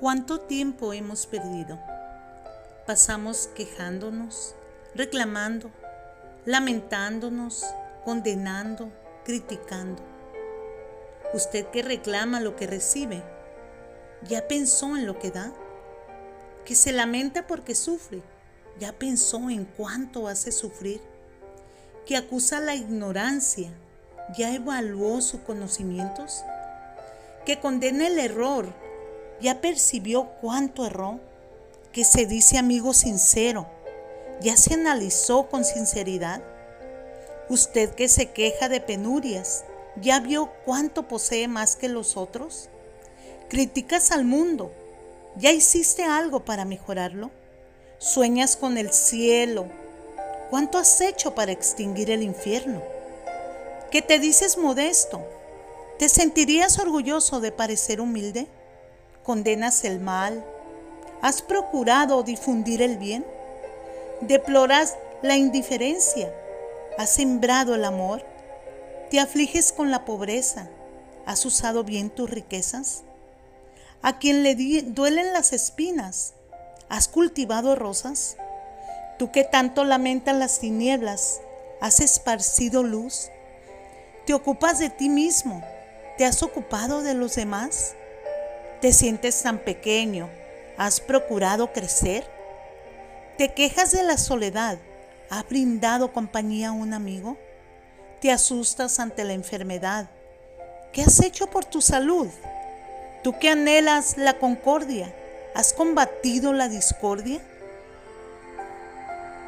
¿Cuánto tiempo hemos perdido? Pasamos quejándonos, reclamando, lamentándonos, condenando, criticando. Usted que reclama lo que recibe, ¿ya pensó en lo que da? Que se lamenta porque sufre, ¿ya pensó en cuánto hace sufrir? Que acusa la ignorancia, ¿ya evaluó sus conocimientos? Que condena el error, ¿ya percibió cuánto erró? Que se dice amigo sincero, ¿ya se analizó con sinceridad? Usted que se queja de penurias, ¿ya vio cuánto posee más que los otros? Criticas al mundo, ¿ya hiciste algo para mejorarlo? Sueñas con el cielo, ¿cuánto has hecho para extinguir el infierno? Que te dices modesto, ¿te sentirías orgulloso de parecer humilde? ¿Condenas el mal? ¿Has procurado difundir el bien? ¿Deploras la indiferencia? ¿Has sembrado el amor? ¿Te afliges con la pobreza? ¿Has usado bien tus riquezas? ¿A quien le duelen las espinas? ¿Has cultivado rosas? ¿Tú que tanto lamentas las tinieblas? ¿Has esparcido luz? ¿Te ocupas de ti mismo? ¿Te has ocupado de los demás? ¿Te sientes tan pequeño? ¿Has procurado crecer? ¿Te quejas de la soledad? ¿Ha brindado compañía a un amigo? ¿Te asustas ante la enfermedad? ¿Qué has hecho por tu salud? ¿Tú que anhelas la concordia? ¿Has combatido la discordia?